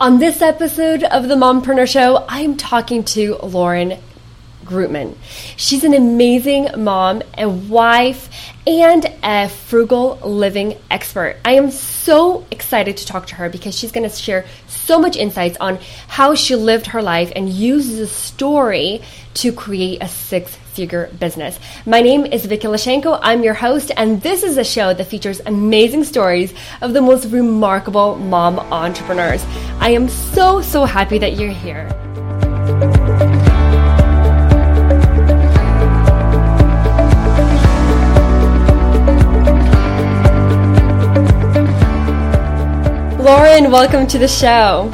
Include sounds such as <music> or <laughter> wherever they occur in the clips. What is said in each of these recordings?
On this episode of the Mompreneur Show, I'm talking to Lauren Greutman. She's an amazing mom, a wife, and a frugal living expert. I am so excited to talk to her because she's going to share so much insights on how she lived her life and used the story to create a six figure business. My name is Vicky Lashenko. I'm your host, and this is a show that features amazing stories of the most remarkable mom entrepreneurs. I am so, so happy that you're here. Lauren, welcome to the show.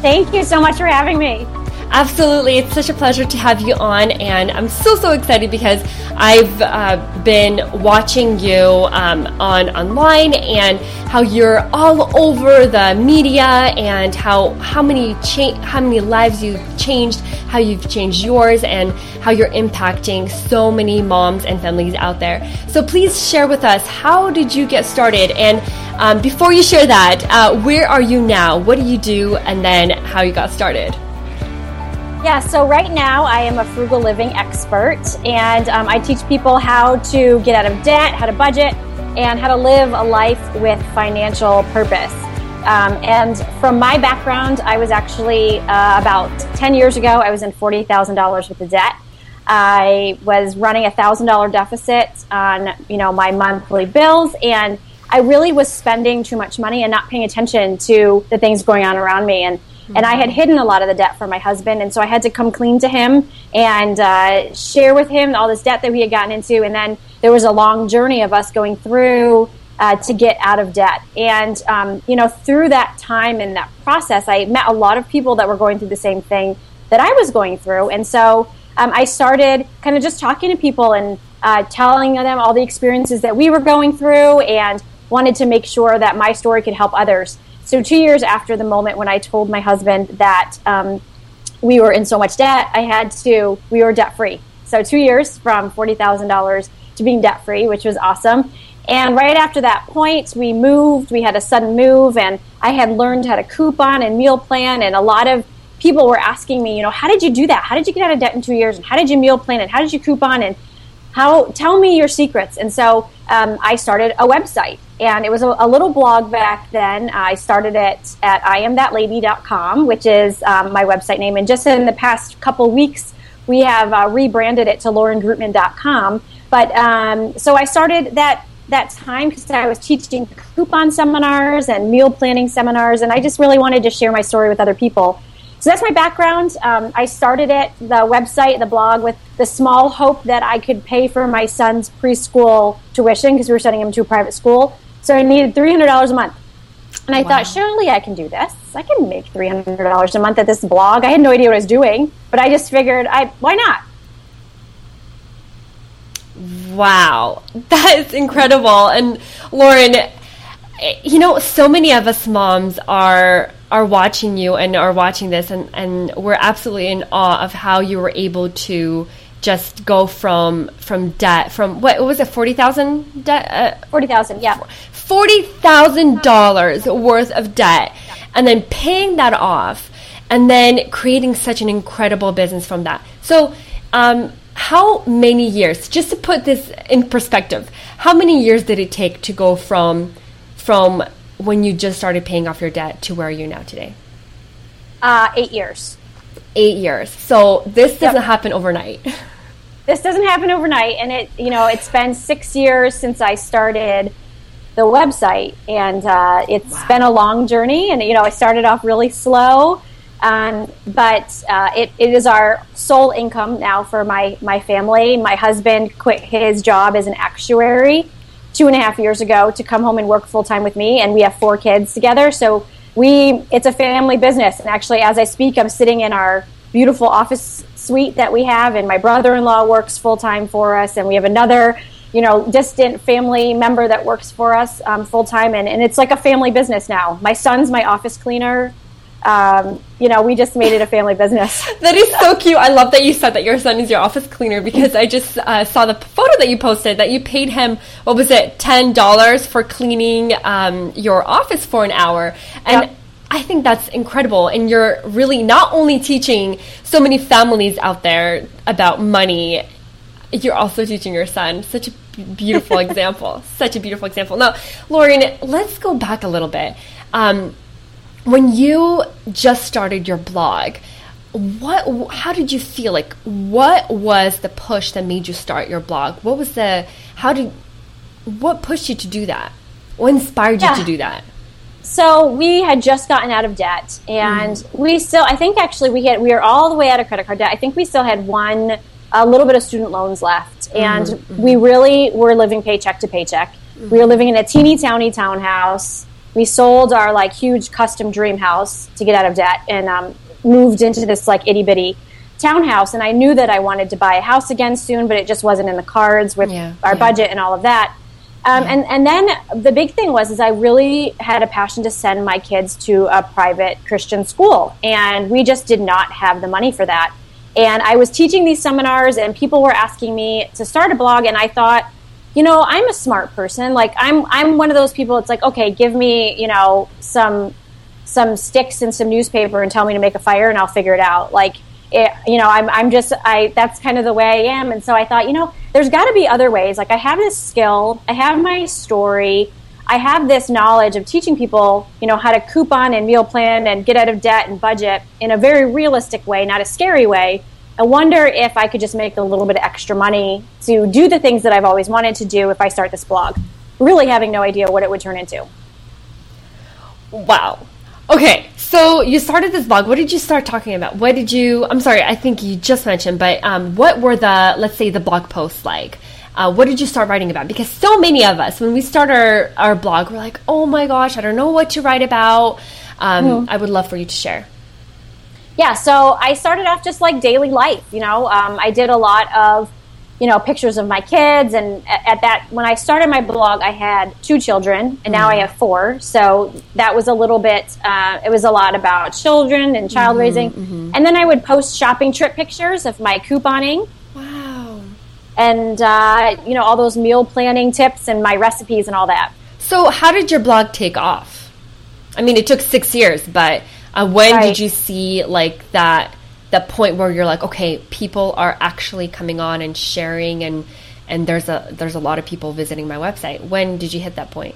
Thank you so much for having me. Absolutely. It's such a pleasure to have you on. And I'm so, so excited because I've uh, been watching you um, on online and how you're all over the media and how, how many cha- how many lives you've changed, how you've changed yours and how you're impacting so many moms and families out there. So please share with us, how did you get started? And um, before you share that, uh, where are you now? What do you do? And then how you got started? Yeah, so right now I am a frugal living expert and um, I teach people how to get out of debt, how to budget, and how to live a life with financial purpose. Um, and from my background, I was actually uh, about 10 years ago, I was in $40,000 worth of debt. I was running a $1,000 deficit on, you know, my monthly bills and I really was spending too much money and not paying attention to the things going on around me. And and I had hidden a lot of the debt from my husband, and so I had to come clean to him and uh, share with him all this debt that we had gotten into. And then there was a long journey of us going through uh, to get out of debt. And um, you know, through that time and that process, I met a lot of people that were going through the same thing that I was going through, and so um, I started kind of just talking to people and uh, telling them all the experiences that we were going through, and wanted to make sure that my story could help others. So, two years after the moment when I told my husband that um, we were in so much debt, I had to, we were debt free. So, two years from $40,000 to being debt free, which was awesome. And right after that point, we moved. We had a sudden move, and I had learned how to coupon and meal plan. And a lot of people were asking me, you know, how did you do that? How did you get out of debt in two years? And how did you meal plan? And how did you coupon? And how tell me your secrets and so um, i started a website and it was a, a, little blog back then i started it at iamthatlady.com which is um, my website name and just in the past couple weeks we have uh, rebranded it to laurengreutman.com but um, so i started that that time because i was teaching coupon seminars and meal planning seminars and i just really wanted to share my story with other people so that's my background. Um, I started it, the website, the blog, with the small hope that I could pay for my son's preschool tuition because we were sending him to a private school. So I needed $300 a month. And I wow. thought, surely I can do this. I can make $300 a month at this blog. I had no idea what I was doing, but I just figured, I why not? Wow, <laughs> that is incredible. And Lauren, you know, so many of us moms are are watching you and are watching this, and, and we're absolutely in awe of how you were able to just go from from debt from what was it forty thousand debt uh, forty thousand yeah forty thousand dollars worth of debt and then paying that off and then creating such an incredible business from that so um, how many years just to put this in perspective how many years did it take to go from from when you just started paying off your debt to where you are you now today? Uh, eight years. Eight years. So this doesn't yep. happen overnight. <laughs> This doesn't happen overnight, and it you know it's been six years since I started the website, and uh, it's wow. been a long journey. And you know I started off really slow, um, but uh, it, it is our sole income now for my my family. My husband quit his job as an actuary two and a half years ago to come home and work full time with me, and we have four kids together. So we it's a family business. And actually, as I speak, I'm sitting in our beautiful office suite that we have, and my brother in law works full time for us, and we have another you know distant family member that works for us um, full time, and, and it's like a family business now. My son's my office cleaner um, you know, we just made it a family business. <laughs> that is so cute. I love that you said that your son is your office cleaner because I just uh, saw the photo that you posted that you paid him, what was it, $10 for cleaning um, your office for an hour. And yep. I think that's incredible. And you're really not only teaching so many families out there about money, you're also teaching your son. Such a beautiful <laughs> example. Such a beautiful example. Now, Lauren, let's go back a little bit. Um, when you just started your blog, what how did you feel? Like what was the push that made you start your blog? What was the how did what pushed you to do that? What inspired you to do that? So we had just gotten out of debt and mm. we still i think actually we had we were all the way out of credit card debt. I think we still had one a little bit of student loans left and mm-hmm, mm-hmm. we really were living paycheck to paycheck. Mm-hmm. we were living in a teeny towny townhouse we sold our like huge custom dream house to get out of debt and um, moved into this like itty bitty townhouse and I knew that I wanted to buy a house again soon, but it just wasn't in the cards with yeah, our yeah. budget and all of that. Um, yeah. and, and then the big thing was is I really had a passion to send my kids to a private Christian school. And we just did not have the money for that. And I was teaching these seminars and people were asking me to start a blog and I thought, you know, I'm a smart person. Like I'm I'm one of those people it's like, okay, give me, you know, some some sticks and some newspaper and tell me to make a fire and I'll figure it out. Like, it, you know, I'm, I'm just, I, that's kind of the way I am. And so I thought, you know, there's got to be other ways. Like, I have this skill, I have my story, I have this knowledge of teaching people, you know, how to coupon and meal plan and get out of debt and budget in a very realistic way, not a scary way. I wonder if I could just make a little bit of extra money to do the things that I've always wanted to do if I start this blog, really having no idea what it would turn into. Wow. Okay, so you started this blog. What did you start talking about? What did you? I'm sorry, I think you just mentioned, but um, what were the let's say the blog posts like? Uh, what did you start writing about? Because so many of us, when we start our, our blog, we're like, oh my gosh, I don't know what to write about. Um, mm-hmm. I would love for you to share. Yeah, so I started off just like daily life. You know, um, I did a lot of you know pictures of my kids and at that when i started my blog i had two children and now mm-hmm. i have four so that was a little bit uh, it was a lot about children and child mm-hmm, raising mm-hmm. and then i would post shopping trip pictures of my couponing wow and uh, you know all those meal planning tips and my recipes and all that so how did your blog take off i mean it took six years but uh, when right. did you see like that that point where you're like, okay, people are actually coming on and sharing, and and there's a there's a lot of people visiting my website. When did you hit that point?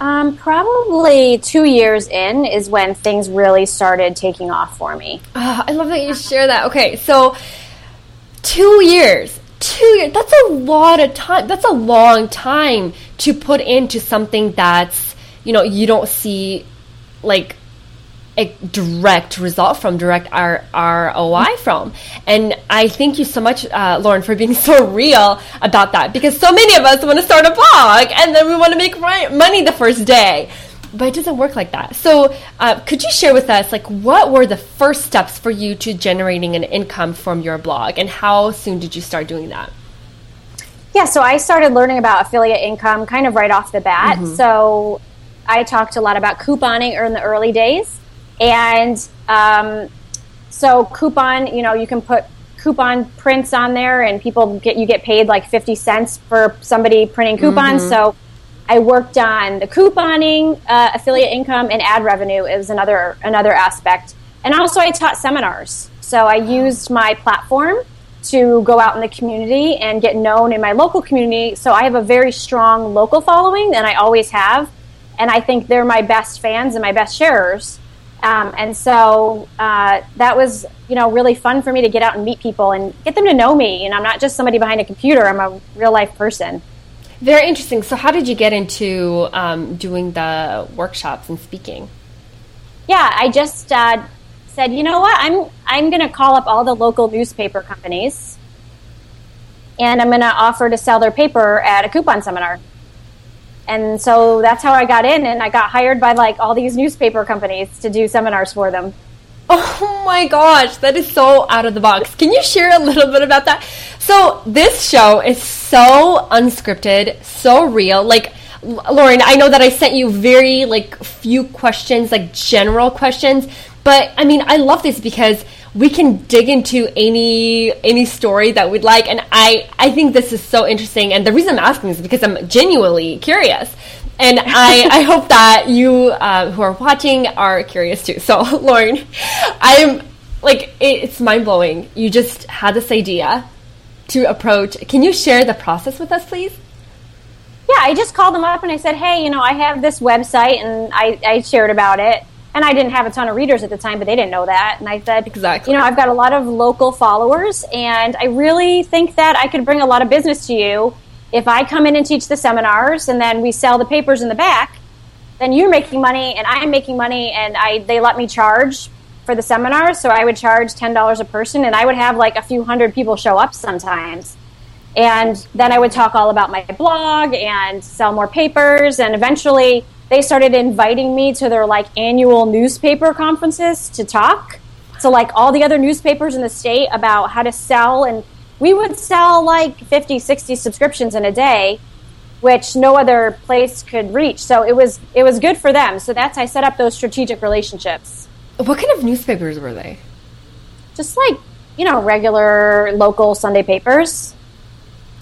Um, probably two years in is when things really started taking off for me. Oh, I love that you share that. Okay, so two years, two years. That's a lot of time. That's a long time to put into something that's you know you don't see like a direct result from, direct R- ROI from. And I thank you so much, uh, Lauren, for being <laughs> so real about that because so many of us want to start a blog and then we want to make money the first day. But it doesn't work like that. So, uh, could you share with us, like, what were the first steps for you to generating an income from your blog, and how soon did you start doing that? Yeah, so I started learning about affiliate income kind of right off the bat. Mm-hmm. So, I talked a lot about couponing in the early days and um, so coupon, you know, you can put coupon prints on there, and people get you get paid like fifty cents for somebody printing coupons. Mm-hmm. So I worked on the couponing, uh, affiliate income, and ad revenue is another another aspect. And also, I taught seminars. So I used my platform to go out in the community and get known in my local community. So I have a very strong local following, and I always have. And I think they're my best fans and my best sharers. Um, and so uh, that was, you know, really fun for me to get out and meet people and get them to know me. And I'm not just somebody behind a computer; I'm a real life person. Very interesting. So, how did you get into um, doing the workshops and speaking? Yeah, I just uh, said, you know what, I'm I'm going to call up all the local newspaper companies, and I'm going to offer to sell their paper at a coupon seminar and so that's how I got in, and I got hired by like all these newspaper companies to do seminars for them. Oh my gosh, that is so out of the box. Can you share a little bit about that? So, this show is so unscripted, so real. Like, Lauren, I know that I sent you very like few questions, like general questions, but I mean, I love this because we can dig into any any story that we'd like and i i think this is so interesting and the reason i'm asking is because i'm genuinely curious And I, <laughs> I hope that you uh, who are watching are curious too. So, <laughs> Lauren, I'm like, it, it's mind blowing. You just had this idea to approach. Can you share the process with us, please? Yeah, I just called them up and I said, hey, you know, I have this website and I, I shared about it. And I didn't have a ton of readers at the time, but they didn't know that. And I said, exactly. You know, I've got a lot of local followers, and I really think that I could bring a lot of business to you if I come in and teach the seminars, and then we sell the papers in the back. Then you're making money, and I'm making money, and I they let me charge for the seminars. So I would charge ten dollars a person, and I would have like a few hundred people show up sometimes. And then I would talk all about my blog and sell more papers, and eventually they started inviting me to their like annual newspaper conferences to talk. to like all the other newspapers in the state about how to sell and we would sell like 50, 60 subscriptions in a day, which no other place could reach. So it was it was good for them. So that's I set up those strategic relationships. What kind of newspapers were they? Just like, you know, regular local Sunday papers.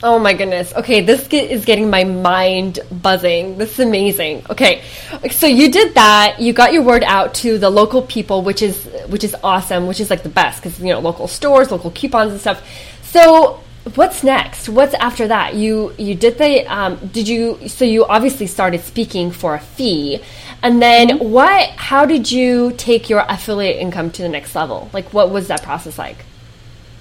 Oh my goodness. Okay, this is getting my mind buzzing. This is amazing. Okay. So you did that. You got your word out to the local people, which is which is awesome, which is like the best cuz you know, local stores, local coupons and stuff. So what's next? What's after that? You you did the um, did you so you obviously started speaking for a fee. And then mm-hmm. what how did you take your affiliate income to the next level? Like what was that process like?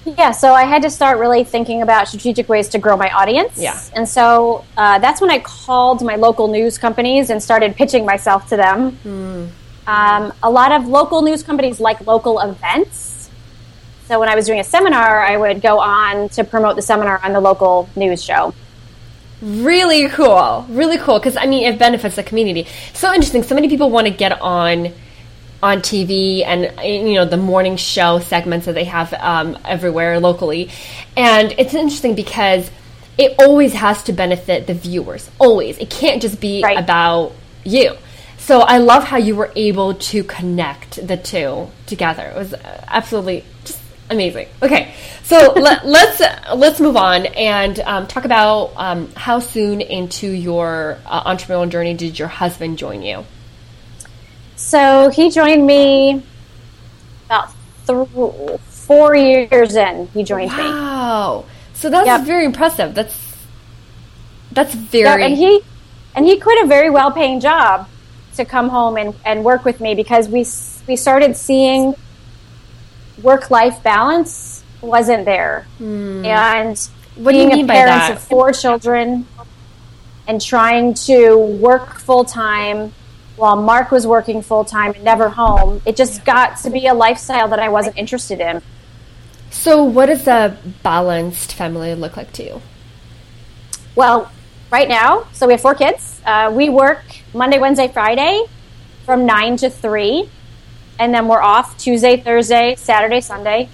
Yeah, so I had to start really thinking about strategic ways to grow my audience. Yeah. And so uh, that's when I called my local news companies and started pitching myself to them. Mm. Um, a lot of local news companies like local events. So when I was doing a seminar, I would go on to promote the seminar on the local news show. Really cool. Really cool. Because, I mean, it benefits the community. So interesting. So many people want to get on on TV and you know the morning show segments that they have um, everywhere locally, and it's interesting because it always has to benefit the viewers. Always, it can't just be right. about you. So I love how you were able to connect the two together. It was absolutely just amazing. Okay, so <laughs> let, us let's, let's move on and um, talk about um, how soon into your uh, entrepreneurial journey did your husband join you? So he joined me about th- four years in. He joined wow. me. Wow! So that's yep. very impressive. That's that's very. and he and he quit a very well paying job to come home and, and work with me because we we started seeing work life balance wasn't there, hmm. and what being a parent of four children and trying to work full time while Mark was working full time and never home. It just got to be a lifestyle that I wasn't interested in. So, what does a balanced family look like to you? Well, right now, so we have four kids. Uh, we work Monday, Wednesday, Friday from 9 to 3, and then we're off Tuesday, Thursday, Saturday, Sunday.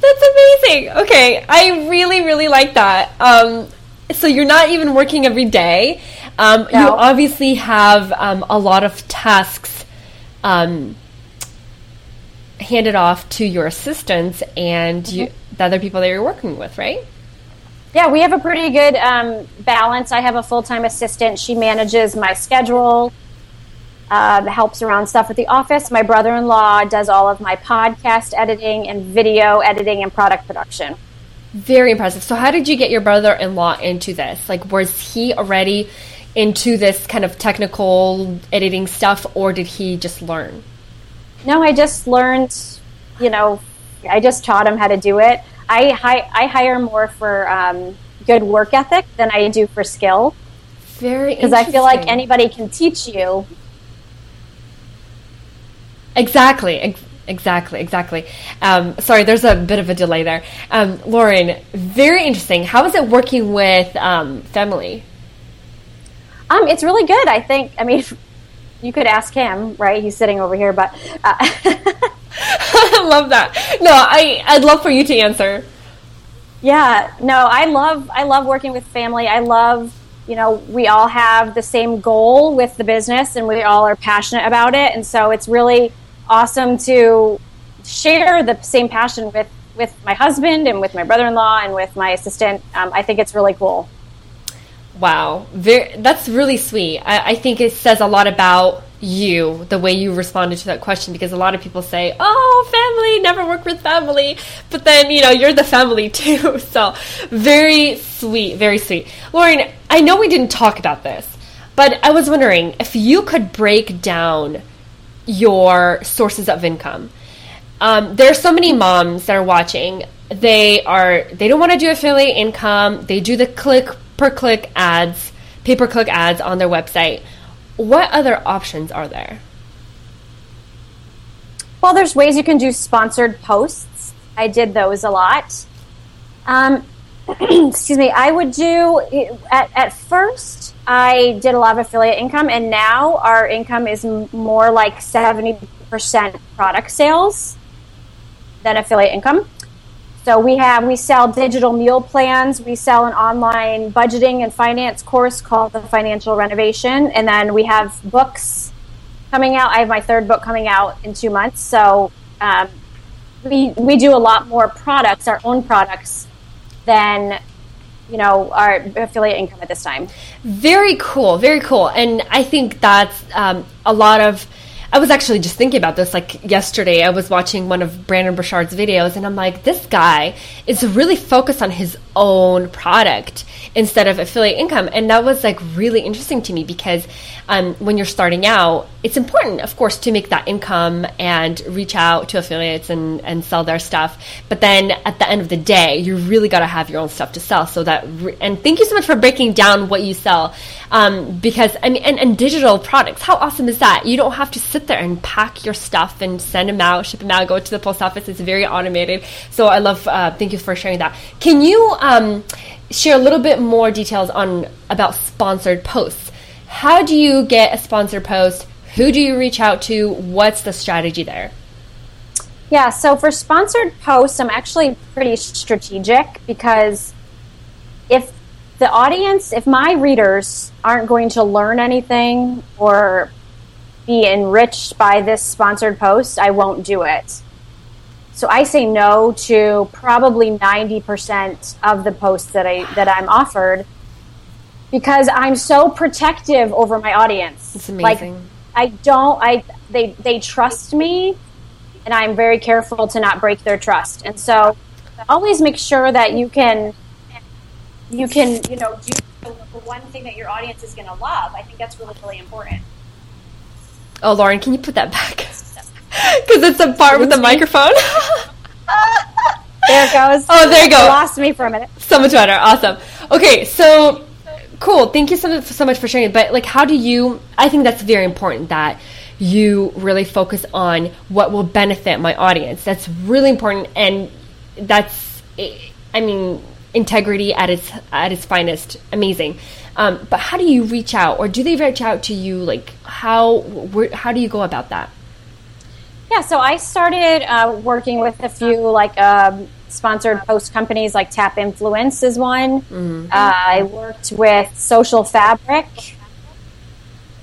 That's amazing. Okay, I really, really like that. Um, so you're not even working every day. Um, no. You obviously have um, a lot of tasks um, handed off to your assistants and mm-hmm. you, the other people that you're working with, right? Yeah, we have a pretty good um, balance. I have a full time assistant. She manages my schedule, uh, helps around stuff at the office. My brother in law does all of my podcast editing and video editing and product production. Very impressive. So, how did you get your brother in law into this? Like, was he already into this kind of technical editing stuff, or did he just learn? No, I just learned, you know, I just taught him how to do it. I, hi- I hire more for um, good work ethic than I do for skill. Very Because I feel like anybody can teach you. Exactly. Exactly, exactly. Um, sorry, there's a bit of a delay there. Um, Lauren, very interesting. How is it working with um, family? Um, it's really good. I think. I mean, <laughs> you could ask him, right? He's sitting over here, but uh, I <laughs> love that. No, I I'd love for you to answer. Yeah, no, I love I love working with family. I love you know we all have the same goal with the business, and we all are passionate about it, and so it's really awesome to share the same passion with with my husband and with my brother-in-law and with my assistant. Um, I think it's really cool. Wow, Very, that's really sweet. I, I think it says a lot about you, the way you responded to that question, because a lot of people say, "Oh, family, never work with family," but then you know you're the family <laughs> too. So very sweet, very sweet, Lauren. I know we didn't talk about this, but I was wondering if you could break down your sources of income. Um, there are so many moms that are watching. They are they don't want to do affiliate income. They do the click per click ads, pay per click ads on their website. What other options are there? Well, there's ways you can do sponsored posts. I did those a lot. Um, <clears throat> excuse me. I would do at, at first. I did a lot of affiliate income, and now our income is more like seventy percent product sales than affiliate income. So we have we sell digital meal plans. We sell an online budgeting and finance course called the Financial Renovation, and then we have books coming out. I have my third book coming out in two months. So um, we we do a lot more products, our own products, than you know our affiliate income at this time. Very cool, very cool, and I think that's um, a lot of I was actually just thinking about this like yesterday. I was watching one of Brendon Burchard's videos and I'm like, this guy is really focused on his own product instead of affiliate income. And that was like really interesting to me because um, when you're starting out, it's important, of course, to make that income and reach out to affiliates and, and sell their stuff. But then at the end of the day, you really got to have your own stuff to sell. So that, re- and thank you so much for breaking down what you sell. Um, because I mean, and, and digital products, how awesome is that? You don't have to sit there and pack your stuff and send them out, ship them out, go to the post office. It's very automated. So I love. Uh, thank you for sharing that. Can you um, share a little bit more details on about sponsored posts? How do you get a sponsored post? Who do you reach out to? What's the strategy there? Yeah, so for sponsored posts, I'm actually pretty strategic because if the audience, if my readers aren't going to learn anything or be enriched by this sponsored post, I won't do it. So I say no to probably 90% of the posts that I that I'm offered because I'm so protective over my audience. It's amazing. Like I don't I they they trust me and I'm very careful to not break their trust. And so always make sure that you can you can, you know, do the one thing that your audience is going to love. I think that's really really important. Oh, Lauren, can you put that back? <laughs> Because it's a part with the microphone. there it goes. Oh, there you go. You lost me for a minute. So much better. Awesome. Okay, so cool. Thank you so, so much for sharing. It. But like, how do you? I think that's very important that you really focus on what will benefit my audience. That's really important, and that's. I mean, integrity at its at its finest. Amazing. Um, but how do you reach out, or do they reach out to you? Like, how where, how do you go about that? Yeah, so I started uh, working with a few like um, sponsored post companies, like Tap Influence is one. Mm-hmm. Uh, I worked with Social Fabric.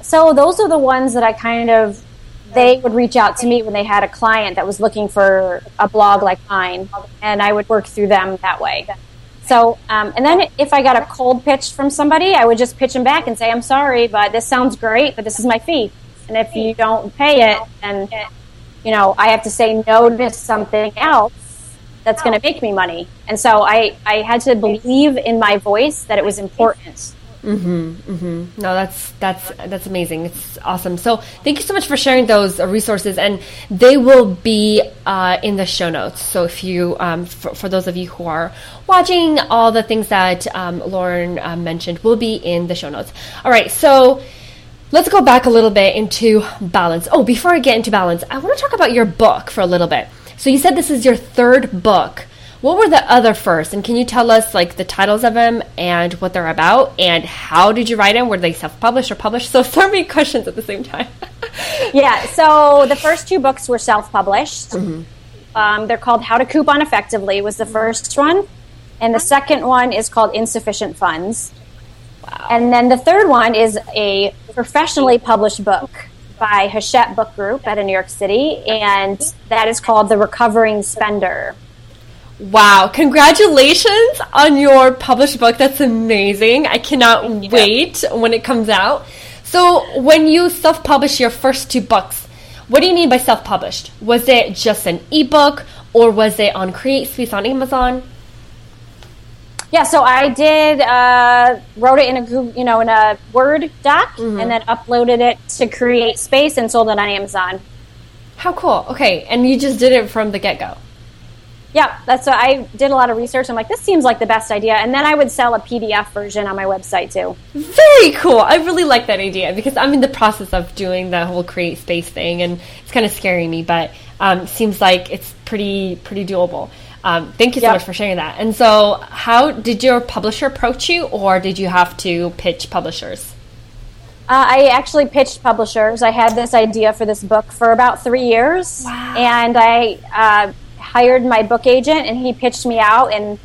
So those are the ones that I kind of they would reach out to me when they had a client that was looking for a blog like mine, and I would work through them that way. So, um, and then if I got a cold pitch from somebody, I would just pitch them back and say, "I'm sorry, but this sounds great, but this is my fee, and if you don't pay it, then you know I have to say no to something else that's going to make me money." And so I I had to believe in my voice that it was important. Mm-hmm, mm-hmm. No, that's that's that's amazing. It's awesome. So thank you so much for sharing those uh, resources, and they will be uh, in the show notes. So if you, um, for, for, those of you who are watching, all the things that um, Lauren uh, mentioned will be in the show notes. All right, so. Let's go back a little bit into balance. Oh, before I get into balance, I want to talk about your book for a little bit. So you said this is your third book. What were the other first? And can you tell us like the titles of them and what they're about and how did you write them? Were they self-published or published? <laughs> So so many questions at the same time. <laughs> yeah. So the first two books were self-published. Mm-hmm. Um, they're called How to Coupon Effectively was the first one, and the second one is called Insufficient Funds. Wow. And then the third one is a professionally published book by Hachette Book Group out of New York City, and that is called The Recovering Spender. Wow, congratulations on your published book. That's amazing. I cannot wait when it comes out. So, when you self published your first two books, what do you mean by self published? Was it just an ebook or was it on CreateSpace on Amazon? Yeah, so I did uh, wrote it in a you know in a Word doc mm-hmm. and then uploaded it to Create Space and sold it on Amazon. How cool. Okay, and you just did it from the get go. Yeah, that's what I did a lot of research. I'm like, this seems like the best idea, and then I would sell a PDF version on my website too. Very cool. I really like that idea because I'm in the process of doing the whole Create Space thing, and it's kind of scaring me, but um, seems like it's pretty pretty doable. Um, thank you so yep. much for sharing that. And so, how did your publisher approach you, or did you have to pitch publishers? Uh, I actually pitched publishers. I had this idea for this book for about three years, wow. and I uh, hired my book agent, and he pitched me out. And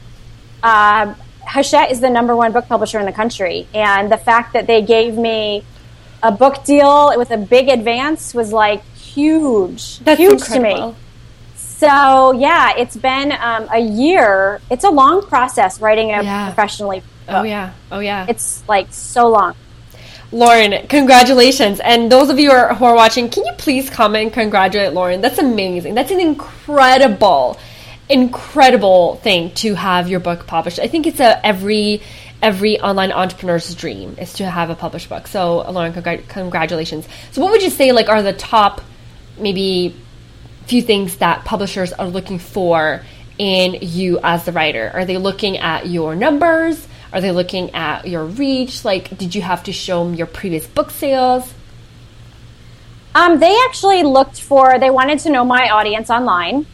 uh, Hachette is the number one book publisher in the country, and the fact that they gave me a book deal with a big advance was like huge, That's huge incredible. to me. So yeah, it's been um, a year. It's a long process writing a yeah. professionally. Book. Oh yeah, oh yeah. It's like so long. Lauren, congratulations. And those of you who are, who are watching, can you please comment and congratulate Lauren? That's amazing. That's an incredible, incredible thing to have your book published. I think it's a every every online entrepreneur's dream is to have a published book. So, Lauren, congr- congratulations. So, what would you say like are the top maybe few things that publishers are looking for in you as the writer? Are they looking at your numbers? Are they looking at your reach? Like, did you have to show them your previous book sales? Um, they actually looked for, they wanted to know my audience online.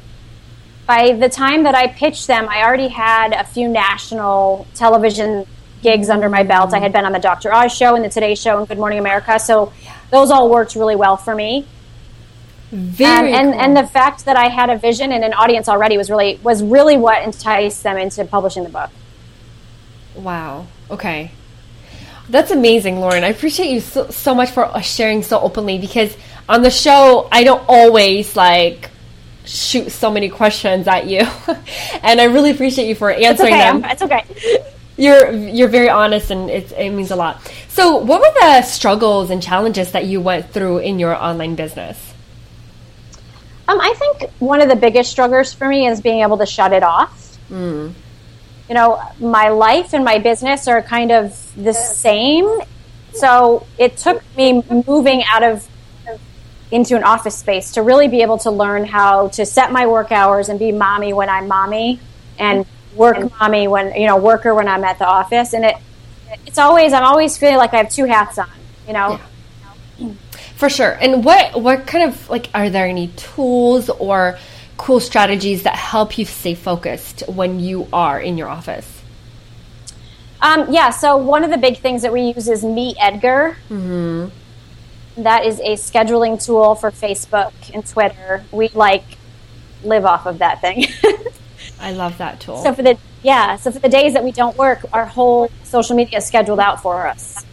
By the time that I pitched them, I already had a few national television gigs under my belt. I had been on the Dr. Oz show and the Today Show and Good Morning America. So those all worked really well for me. Very um, and, cool. and the fact that I had a vision and an audience already was really was really what enticed them into publishing the book. Wow. Okay. That's amazing, Lauren. I appreciate you so, so much for uh, sharing so openly because on the show, I don't always like shoot so many questions at you, <laughs> and I really appreciate you for answering it's okay. them. It's okay. <laughs> You're you're very honest, and it, it means a lot. So, what were the struggles and challenges that you went through in your online business? Um, I think one of the biggest struggles for me is being able to shut it off. Mm you know, my life and my business are kind of the same. So it took me moving out of into an office space to really be able to learn how to set my work hours and be mommy when I'm mommy and work mommy when you know worker when I'm at the office and it it's always I'm always feeling like I have two hats on you know yeah. For sure and what what kind of like are there any tools or cool strategies that help you stay focused when you are in your office? Um, yeah, so one of the big things that we use is Meet Edgar. Mm-hmm. That is a scheduling tool for Facebook and Twitter. We like live off of that thing. <laughs> I love that tool. So for the yeah, so for the days that we don't work, our whole social media is scheduled out for us.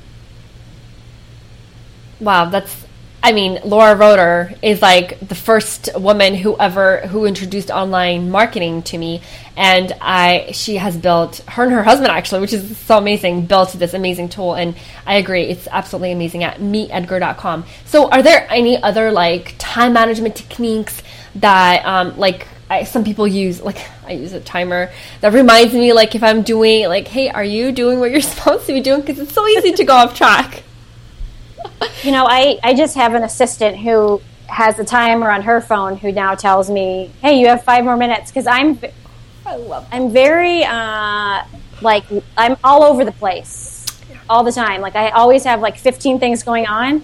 Wow, that's I mean, Laura Roeder is like the first woman who ever who introduced online marketing to me, and I she has built her and her husband actually, which is so amazing, built this amazing tool, and I agree, it's absolutely amazing at meetedgar.com. So, are there any other like time management techniques that um, like I, some people use like <laughs> I use a timer that reminds me like if I'm doing like hey are you doing what you're <laughs> supposed to be doing? Because it's so easy to go off track you know, I, I just have an assistant who has a timer on her phone who now tells me, "Hey, you have five more minutes." Because I'm. I'm very uh, like I'm all over the place all the time. Like I always have like 15 things going on.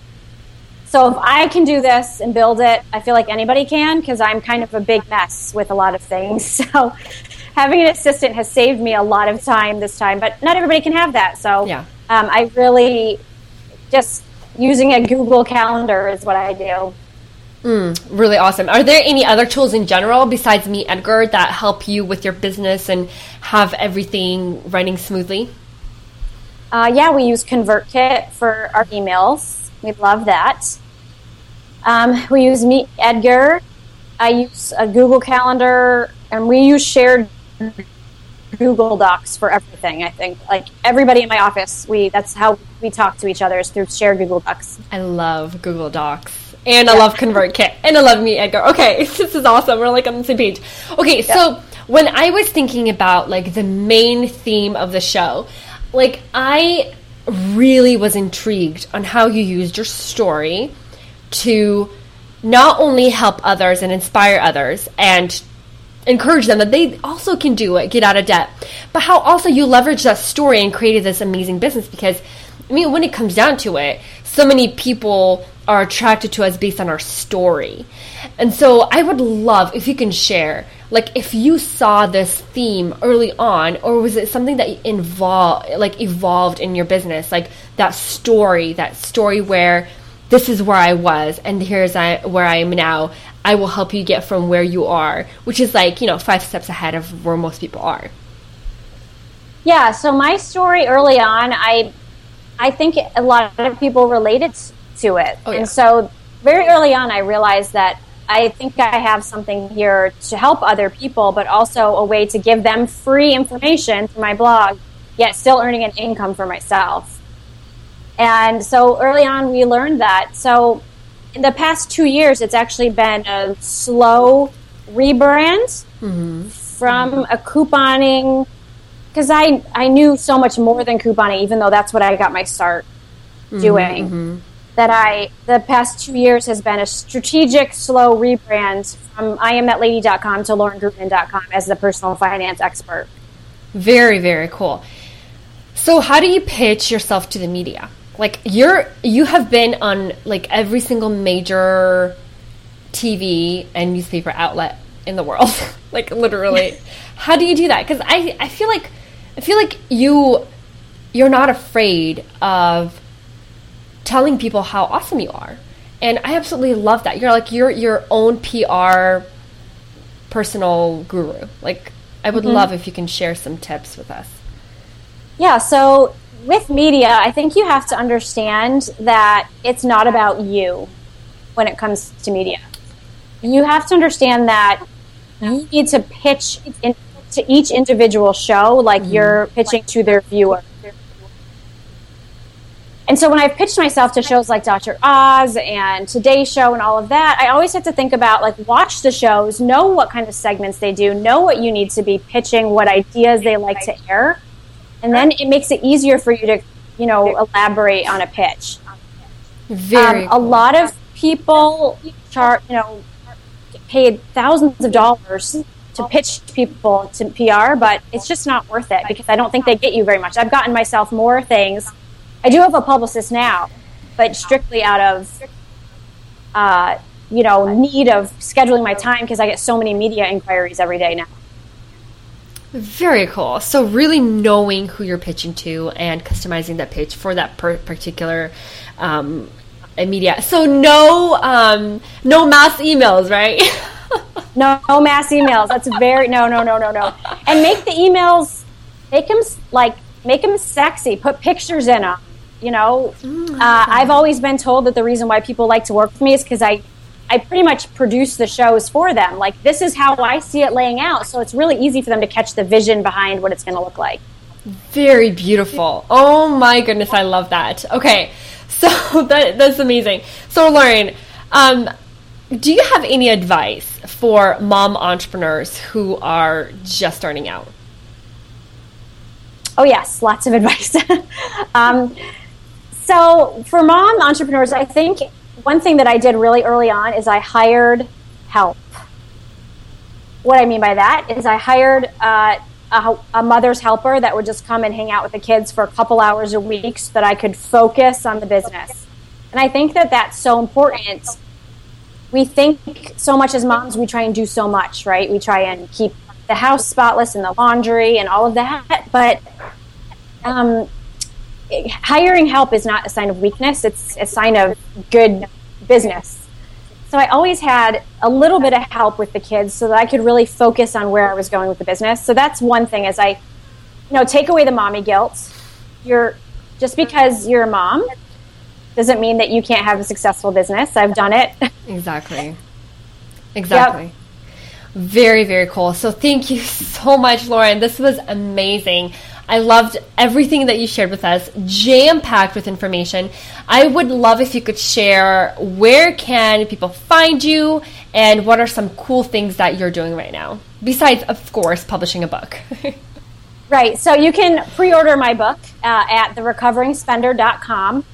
So if I can do this and build it, I feel like anybody can because I'm kind of a big mess with a lot of things. <laughs> So having an assistant has saved me a lot of time this time. But not everybody can have that. So yeah. um, I really just using a Google Calendar is what I do. Mm, really awesome. Are there any other tools in general besides Meet Edgar that help you with your business and have everything running smoothly? Uh, yeah, we use ConvertKit for our emails. We love that. Um, we use Meet Edgar. I use a Google Calendar, and we use shared Google Docs for everything. I think like everybody in my office, we that's how we talk to each other is through shared Google Docs. I love Google Docs. And yeah. I love ConvertKit. And I love Meet Edgar. Okay, <laughs> this is awesome. We're like on the same page. Okay, yeah. so when I was thinking about like the main theme of the show, like I really was intrigued on how you used your story to not only help others and inspire others and encourage them that they also can do it, get out of debt, but how also you leverage that story and created this amazing business because I mean when it comes down to it, so many people are attracted to us based on our story. And so I would love if you can share like if you saw this theme early on or was it something that involved like evolved in your business like that story that story where this is where I was and here's I, where I am now. I will help you get from where you are, which is like, you know, five steps ahead of where most people are. Yeah, so my story early on, I I think a lot of people related to it. Oh, yeah. And so very early on I realized that I think I have something here to help other people, but also a way to give them free information through my blog, yet still earning an income for myself. And so early on, we learned that. So in the past two years, it's actually been a slow rebrand mm-hmm. from mm-hmm. a couponing because I, I knew so much more than couponing, even though that's what I got my start mm-hmm, doing. Mm-hmm. That I, the past two years has been a strategic, slow rebrand from IamThatLady.com to LaurenGreutman.com as the personal finance expert. Very, very cool. So, how do you pitch yourself to the media? Like you're you have been on like every single major TV and newspaper outlet in the world, <laughs> like literally. <laughs> How do you do that? Because I I feel like I feel like you you're not afraid of telling people how awesome you are, and I absolutely love that. You're like your your own PR personal guru. Like I would mm-hmm. love if you can share some tips with us. Yeah, so with media, I think you have to understand that it's not about you when it comes to media. You have to understand that you need to pitch in, to each individual show like mm-hmm. you're pitching to their viewer. And so when I've pitched myself to shows like Dr. Oz and Today Show and all of that, I always have to think about like watch the shows, know what kind of segments they do, know what you need to be pitching, what ideas they like to air and then it makes it easier for you to you know elaborate on a pitch very um, cool. a lot of people chart you know paid thousands of dollars to pitch people to PR, but it's just not worth it because I don't think they get you very much. I've gotten myself more things. I do have a publicist now, but strictly out of, uh, you know, need of scheduling my time because I get so many media inquiries every day now. Very cool. So really knowing who you're pitching to and customizing that pitch for that per- particular um, media. So no, um, no mass emails, right? <laughs> no, no mass emails. That's very no, no, no, no, no. And make the emails, make them like make them sexy. Put pictures in them. You know, mm, uh, I've always been told that the reason why people like to work with me is because I I pretty much produce the shows for them. Like this is how I see it laying out, so it's really easy for them to catch the vision behind what it's going to look like. Very beautiful. Oh my goodness, I love that. Okay, so <laughs> that that's amazing. So Lauren, um, do you have any advice for mom entrepreneurs who are just starting out? Oh yes, lots of <laughs> advice. um, so for mom entrepreneurs, I think one thing that I did really early on is I hired help. What I mean by that is I hired uh, a, a, mother's helper that would just come and hang out with the kids for a couple hours a week so that I could focus on the business. And I think that that's so important. We think so much as moms, we try and do so much, right? We try and keep the house spotless and the laundry and all of that. But um, hiring help is not a sign of weakness, it's a sign of good business. So I always had a little bit of help with the kids so that I could really focus on where I was going with the business. So that's one thing is I, you know, take away the mommy guilt. You're just because you're a mom doesn't mean that you can't have a successful business. I've done it. Exactly. Exactly. Yep. Very, very cool. So thank you <laughs> so much, Lauren. This was amazing. I loved everything that you shared with us, jam packed with information. I would love if you could share where can people find you and what are some cool things that you're doing right now, besides, of course, publishing a book. <laughs> right. So you can pre order my book uh, at therecoveringspender.com.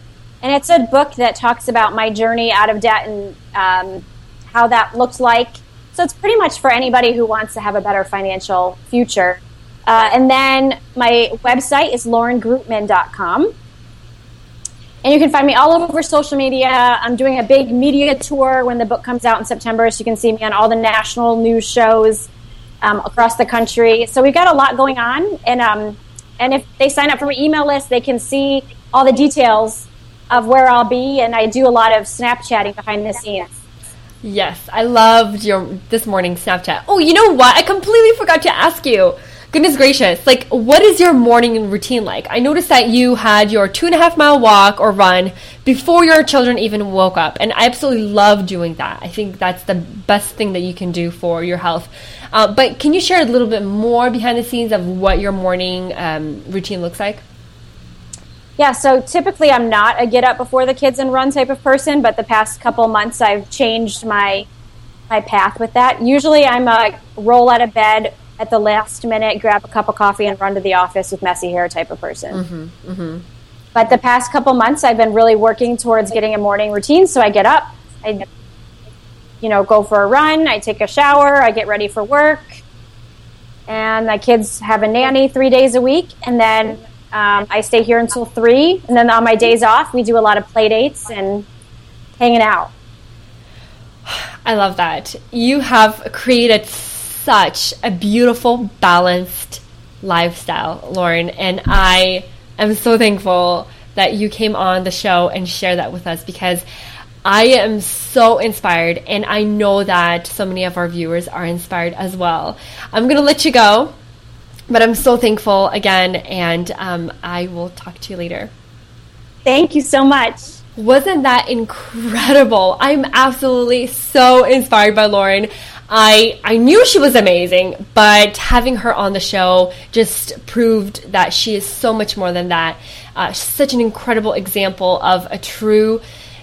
And it's a book that talks about my journey out of debt and um, how that looked like. So it's pretty much for anybody who wants to have a better financial future. Uh, and then my website is laurengreutman.com. And you can find me all over social media. I'm doing a big media tour when the book comes out in September, so you can see me on all the national news shows um, across the country. So we've got a lot going on, and um, and if they sign up for my email list, they can see all the details of where I'll be. And I do a lot of Snapchatting behind the scenes. Yes, I loved your this morning Snapchat. Oh, you know what? I completely forgot to ask you. Goodness gracious. Like, what is your morning routine like? I noticed that you had your two and a half mile walk or run before your children even woke up. And I absolutely love doing that. I think that's the best thing that you can do for your health. Uh, but can you share a little bit more behind the scenes of what your morning um, routine looks like? Yeah, so typically I'm not a get up before the kids and run type of person, but the past couple months I've changed my my path with that. Usually I'm a roll out of bed, at the last minute grab a cup of coffee and run to the office with messy hair type of person. Mm-hmm, mm-hmm. But the past couple months, I've been really working towards getting a morning routine. So I get up, I, you know, go for a run, I take a shower, I get ready for work, and my kids have a nanny three days a week, and then um, I stay here until three. And then on my days off, we do a lot of play dates and hanging out. I love that. You have created such a beautiful, balanced lifestyle, Lauren. And I am so thankful that you came on the show and share that with us because I am so inspired, and I know that so many of our viewers are inspired as well. I'm going to let you go, but I'm so thankful again, and um, I will talk to you later. Thank you so much. Wasn't that incredible? I'm absolutely so inspired by Lauren. I I knew she was amazing, but having her on the show just proved that she is so much more than that. Uh, such an incredible example of a true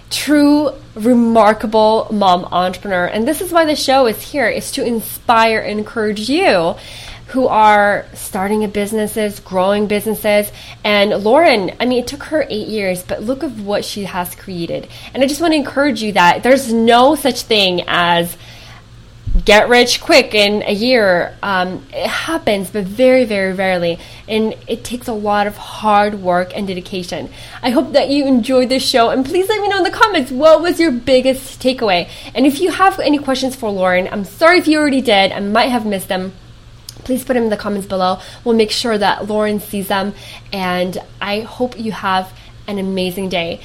true remarkable mom entrepreneur and this is why the show is here is to inspire and encourage you who are starting businesses, growing businesses. And Lauren, I mean, it took her eight years, but look of what she has created. And I just want to encourage you that there's no such thing as get rich quick in a year. Um, it happens, but very, very rarely. And it takes a lot of hard work and dedication. I hope that you enjoyed this show. And please let me know in the comments what was your biggest takeaway. And if you have any questions for Lauren, I'm sorry if you already did, I might have missed them. Please put them in the comments below. We'll make sure that Lauren sees them. And I hope you have an amazing day.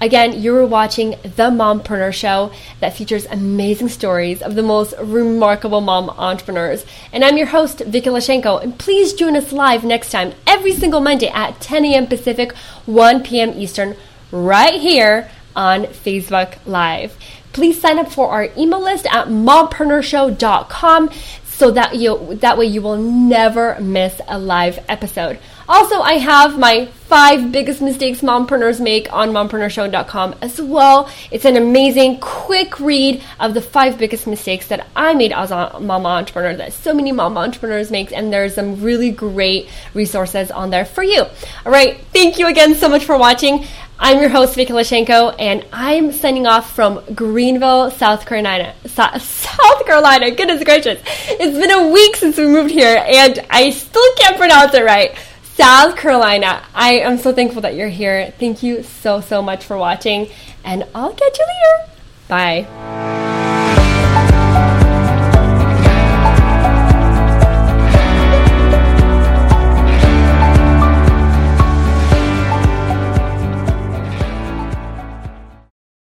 Again, you are watching The Mompreneur Show that features amazing stories of the most remarkable mom entrepreneurs. And I'm your host, Vicky Lashenko. And please join us live next time, every single Monday at 10 a.m. Pacific, 1 p.m. Eastern, right here on Facebook Live. Please sign up for our email list at mompreneurshow.com so that you that way you will never miss a live episode. Also, I have my five biggest mistakes mompreneurs make on mompreneurshow.com as well. It's an amazing quick read of the five biggest mistakes that I made as a mom entrepreneur that so many mom entrepreneurs make and there's some really great resources on there for you. All right, thank you again so much for watching. I'm your host, Vicky Lashenko, and I'm signing off from Greenville, South Carolina. South Carolina, goodness gracious. It's been a week since we moved here, and I still can't pronounce it right. South Carolina. I am so thankful that you're here. Thank you so, so much for watching, and I'll catch you later. Bye.